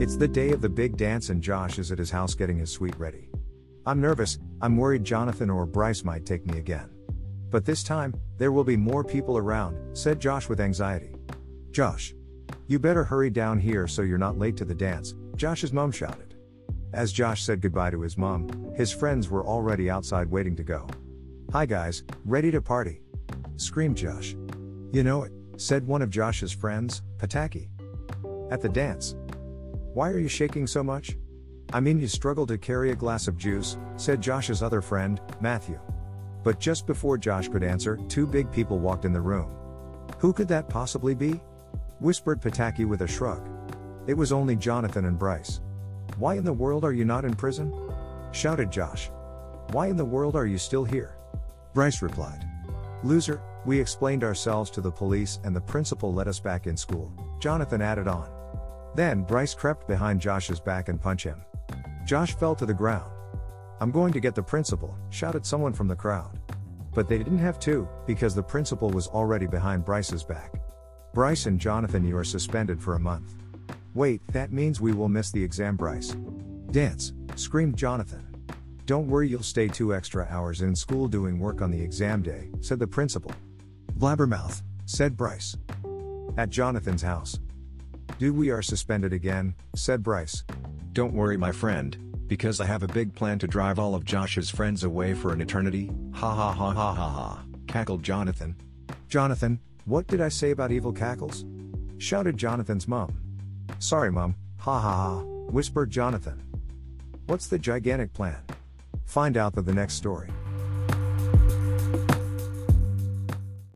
It's the day of the big dance and Josh is at his house getting his suite ready. I'm nervous, I'm worried Jonathan or Bryce might take me again. But this time, there will be more people around, said Josh with anxiety. Josh. You better hurry down here so you're not late to the dance, Josh's mom shouted. As Josh said goodbye to his mom, his friends were already outside waiting to go. Hi guys, ready to party? screamed Josh. You know it, said one of Josh's friends, Pataki. At the dance. Why are you shaking so much? I mean, you struggle to carry a glass of juice, said Josh's other friend, Matthew. But just before Josh could answer, two big people walked in the room. Who could that possibly be? whispered Pataki with a shrug. It was only Jonathan and Bryce. Why in the world are you not in prison? shouted Josh. Why in the world are you still here? Bryce replied. Loser, we explained ourselves to the police and the principal let us back in school, Jonathan added on. Then Bryce crept behind Josh's back and punched him. Josh fell to the ground. I'm going to get the principal, shouted someone from the crowd. But they didn't have to, because the principal was already behind Bryce's back. Bryce and Jonathan, you are suspended for a month. Wait, that means we will miss the exam, Bryce. Dance, screamed Jonathan. Don't worry, you'll stay two extra hours in school doing work on the exam day, said the principal. Blabbermouth, said Bryce. At Jonathan's house, Dude, we are suspended again, said Bryce. Don't worry, my friend, because I have a big plan to drive all of Josh's friends away for an eternity. Ha ha ha ha ha ha, cackled Jonathan. Jonathan, what did I say about evil cackles? shouted Jonathan's mom. Sorry, mom, ha ha ha, whispered Jonathan. What's the gigantic plan? Find out the next story.